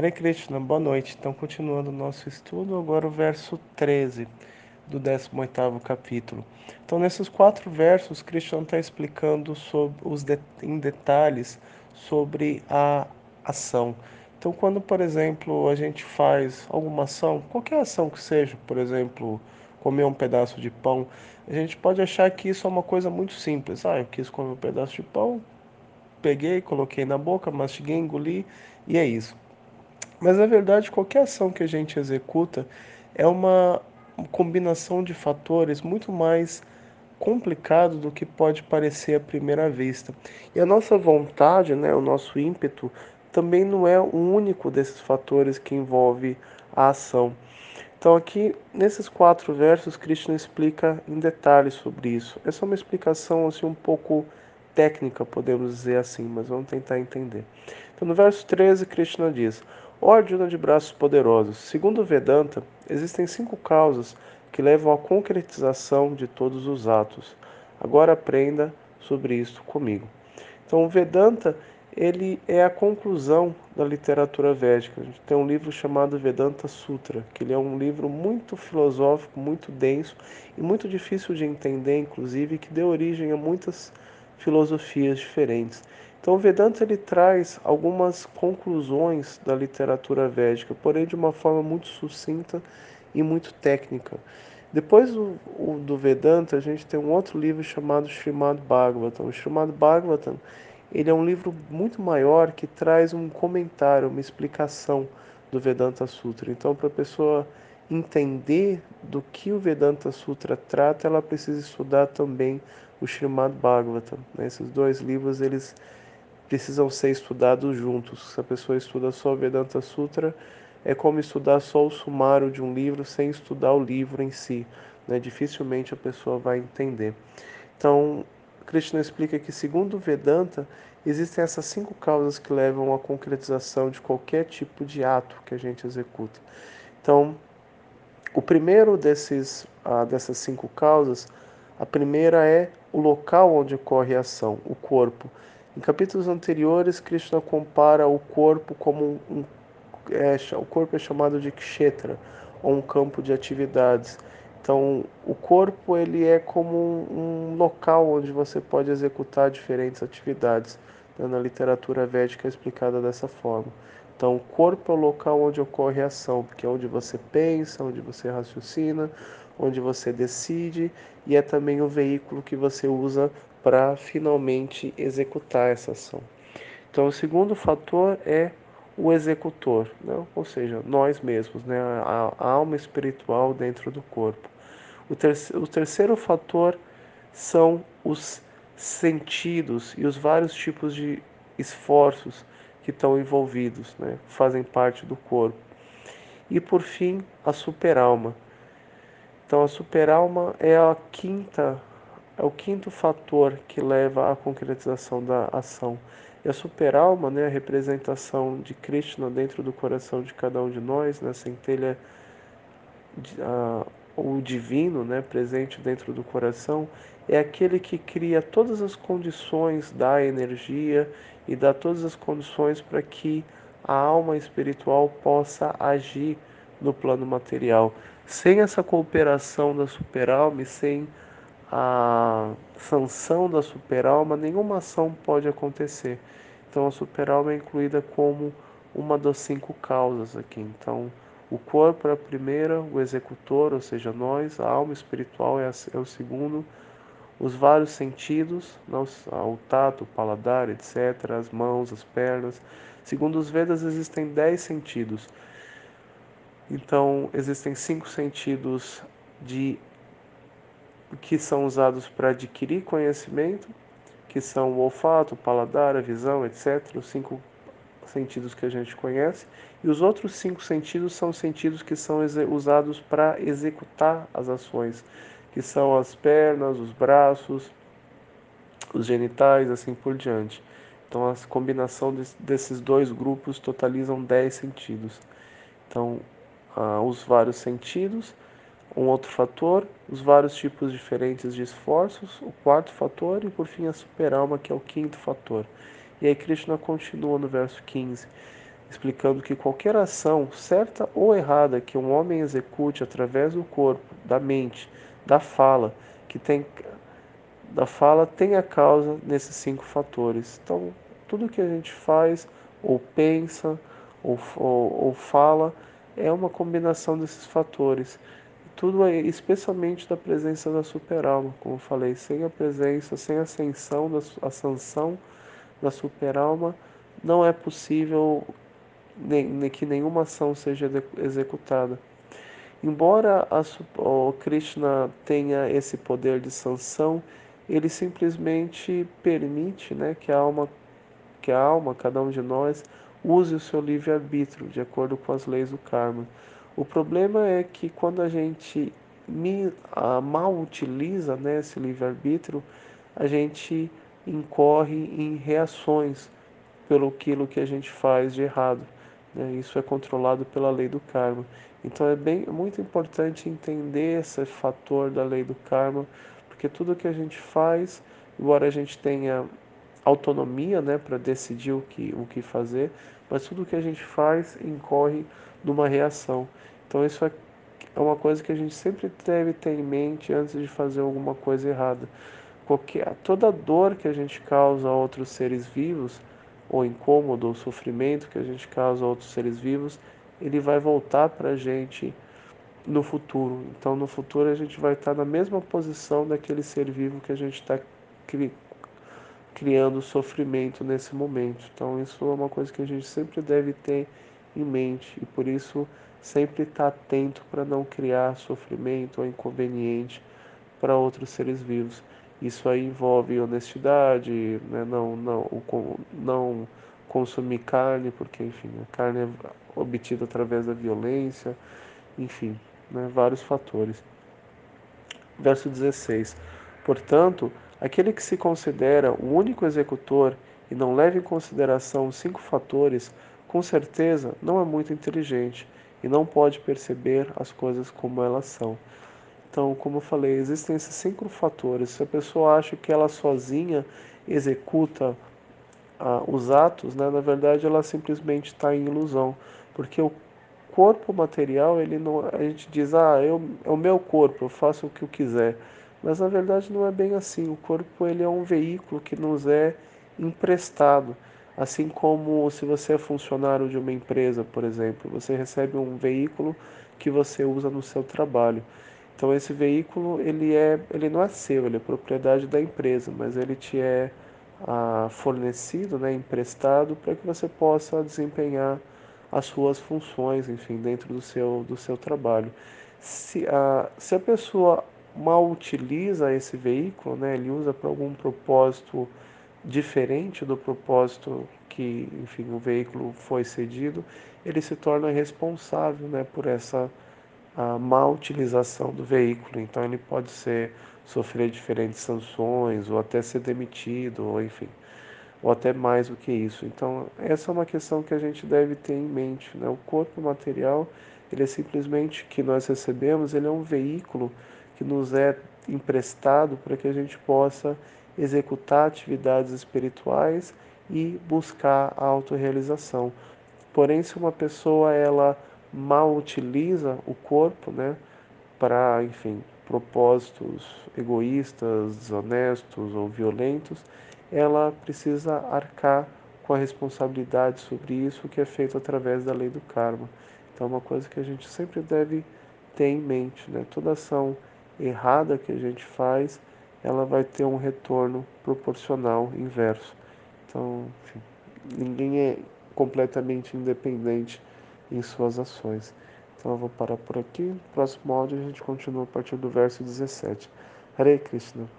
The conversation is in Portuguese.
Hare Krishna, boa noite. Então, continuando o nosso estudo, agora o verso 13 do 18º capítulo. Então, nesses quatro versos, Krishna está explicando sobre os de, em detalhes sobre a ação. Então, quando, por exemplo, a gente faz alguma ação, qualquer ação que seja, por exemplo, comer um pedaço de pão, a gente pode achar que isso é uma coisa muito simples. Ah, eu quis comer um pedaço de pão, peguei, coloquei na boca, mastiguei, engoli e é isso. Mas na verdade, qualquer ação que a gente executa é uma combinação de fatores muito mais complicado do que pode parecer à primeira vista. E a nossa vontade, né, o nosso ímpeto, também não é o único desses fatores que envolve a ação. Então aqui nesses quatro versos Krishna explica em detalhes sobre isso. Essa é uma explicação assim um pouco técnica, podemos dizer assim, mas vamos tentar entender. Então no verso 13 Krishna diz: Arjuna de braços poderosos, segundo Vedanta, existem cinco causas que levam à concretização de todos os atos. Agora aprenda sobre isto comigo. Então, o Vedanta ele é a conclusão da literatura védica. A gente tem um livro chamado Vedanta Sutra, que ele é um livro muito filosófico, muito denso e muito difícil de entender, inclusive, que deu origem a muitas filosofias diferentes. Então, o Vedanta ele traz algumas conclusões da literatura védica, porém de uma forma muito sucinta e muito técnica. Depois do, do Vedanta, a gente tem um outro livro chamado Srimad Bhagavatam. O Srimad Bhagavatam ele é um livro muito maior que traz um comentário, uma explicação do Vedanta Sutra. Então, para a pessoa entender do que o Vedanta Sutra trata, ela precisa estudar também o Srimad Bhagavatam. Né? Esses dois livros eles precisam ser estudados juntos. Se a pessoa estuda só o Vedanta Sutra, é como estudar só o sumário de um livro sem estudar o livro em si. Né? Dificilmente a pessoa vai entender. Então, Krishna explica que, segundo o Vedanta, existem essas cinco causas que levam à concretização de qualquer tipo de ato que a gente executa. Então, o primeiro desses, ah, dessas cinco causas, a primeira é o local onde ocorre a ação, o corpo. Em capítulos anteriores, Krishna compara o corpo como um, é, o corpo é chamado de kshetra, ou um campo de atividades. Então, o corpo ele é como um, um local onde você pode executar diferentes atividades. Na literatura védica é explicada dessa forma. Então, o corpo é o local onde ocorre a ação, porque é onde você pensa, onde você raciocina, onde você decide e é também o veículo que você usa para finalmente executar essa ação. Então, o segundo fator é o executor, né? ou seja, nós mesmos, né? a, alma espiritual dentro do corpo. O, o terceiro fator são os sentidos e os vários tipos de esforços que estão envolvidos, né? fazem parte do corpo. E por fim, a superalma. Então, a superalma é a quinta é o quinto fator que leva à concretização da ação. E a superalma, né, a representação de Krishna dentro do coração de cada um de nós, né, centelha, o divino né, presente dentro do coração, é aquele que cria todas as condições, dá energia e dá todas as condições para que a alma espiritual possa agir no plano material. Sem essa cooperação da superalma e sem a sanção da superalma, nenhuma ação pode acontecer. Então a superalma é incluída como uma das cinco causas aqui. Então o corpo é a primeira, o executor, ou seja, nós, a alma espiritual é, a, é o segundo, os vários sentidos, o tato, o paladar, etc., as mãos, as pernas. Segundo os Vedas, existem dez sentidos. Então, existem cinco sentidos de que são usados para adquirir conhecimento, que são o olfato, o paladar, a visão, etc., os cinco sentidos que a gente conhece, e os outros cinco sentidos são sentidos que são usados para executar as ações, que são as pernas, os braços, os genitais, assim por diante. Então, a combinação desses dois grupos totalizam dez sentidos. Então, ah, os vários sentidos um outro fator, os vários tipos diferentes de esforços, o quarto fator, e por fim a superalma, que é o quinto fator. E aí Krishna continua no verso 15. explicando que qualquer ação, certa ou errada, que um homem execute através do corpo, da mente, da fala, que tem da fala tem a causa nesses cinco fatores. Então, tudo que a gente faz, ou pensa, ou, ou, ou fala, é uma combinação desses fatores. Tudo é, especialmente da presença da superalma, como eu falei, sem a presença, sem a ascensão, da, a sanção da superalma, não é possível que nenhuma ação seja executada. Embora a, o Krishna tenha esse poder de sanção, ele simplesmente permite né, que a alma, que a alma, cada um de nós, use o seu livre-arbítrio de acordo com as leis do karma. O problema é que quando a gente mal utiliza né, esse livre-arbítrio, a gente incorre em reações pelo aquilo que a gente faz de errado. Né? Isso é controlado pela lei do karma. Então é bem muito importante entender esse fator da lei do karma, porque tudo que a gente faz, embora a gente tenha autonomia né, para decidir o que, o que fazer, mas tudo que a gente faz incorre numa reação. Então isso é, é uma coisa que a gente sempre deve ter em mente antes de fazer alguma coisa errada. Qualquer, toda dor que a gente causa a outros seres vivos, ou incômodo ou sofrimento que a gente causa a outros seres vivos, ele vai voltar para a gente no futuro. Então, no futuro, a gente vai estar na mesma posição daquele ser vivo que a gente está criando sofrimento nesse momento. Então, isso é uma coisa que a gente sempre deve ter em mente e por isso sempre estar atento para não criar sofrimento ou inconveniente para outros seres vivos. Isso aí envolve honestidade, né? não, não, não consumir carne, porque enfim, a carne é obtida através da violência, enfim, né? vários fatores. Verso 16. Portanto, aquele que se considera o único executor e não leva em consideração os cinco fatores, com certeza não é muito inteligente e não pode perceber as coisas como elas são. Então, como eu falei, existem esses cinco fatores. Se a pessoa acha que ela sozinha executa ah, os atos, né, na verdade ela simplesmente está em ilusão, porque o corpo material, ele não, a gente diz, ah, eu, é o meu corpo, eu faço o que eu quiser, mas na verdade não é bem assim. O corpo ele é um veículo que nos é emprestado, assim como se você é funcionário de uma empresa, por exemplo, você recebe um veículo que você usa no seu trabalho. Então esse veículo ele é, ele não é seu, ele é propriedade da empresa, mas ele te é ah, fornecido, né, emprestado para que você possa desempenhar as suas funções, enfim, dentro do seu do seu trabalho. Se a, se a pessoa mal utiliza esse veículo, né, ele usa para algum propósito diferente do propósito que, enfim, o veículo foi cedido, ele se torna responsável, né, por essa a má utilização do veículo. Então ele pode ser sofrer diferentes sanções ou até ser demitido, ou enfim, ou até mais do que isso. Então essa é uma questão que a gente deve ter em mente. Né? O corpo material ele é simplesmente que nós recebemos, ele é um veículo que nos é emprestado para que a gente possa executar atividades espirituais e buscar a autorrealização. Porém, se uma pessoa ela mal utiliza o corpo, né, para, enfim, propósitos egoístas, desonestos ou violentos, ela precisa arcar com a responsabilidade sobre isso que é feito através da lei do karma. Então, é uma coisa que a gente sempre deve ter em mente, né? Toda ação errada que a gente faz, ela vai ter um retorno proporcional inverso. Então, enfim, ninguém é completamente independente em suas ações. Então eu vou parar por aqui. No próximo áudio a gente continua a partir do verso 17. Hare Krishna.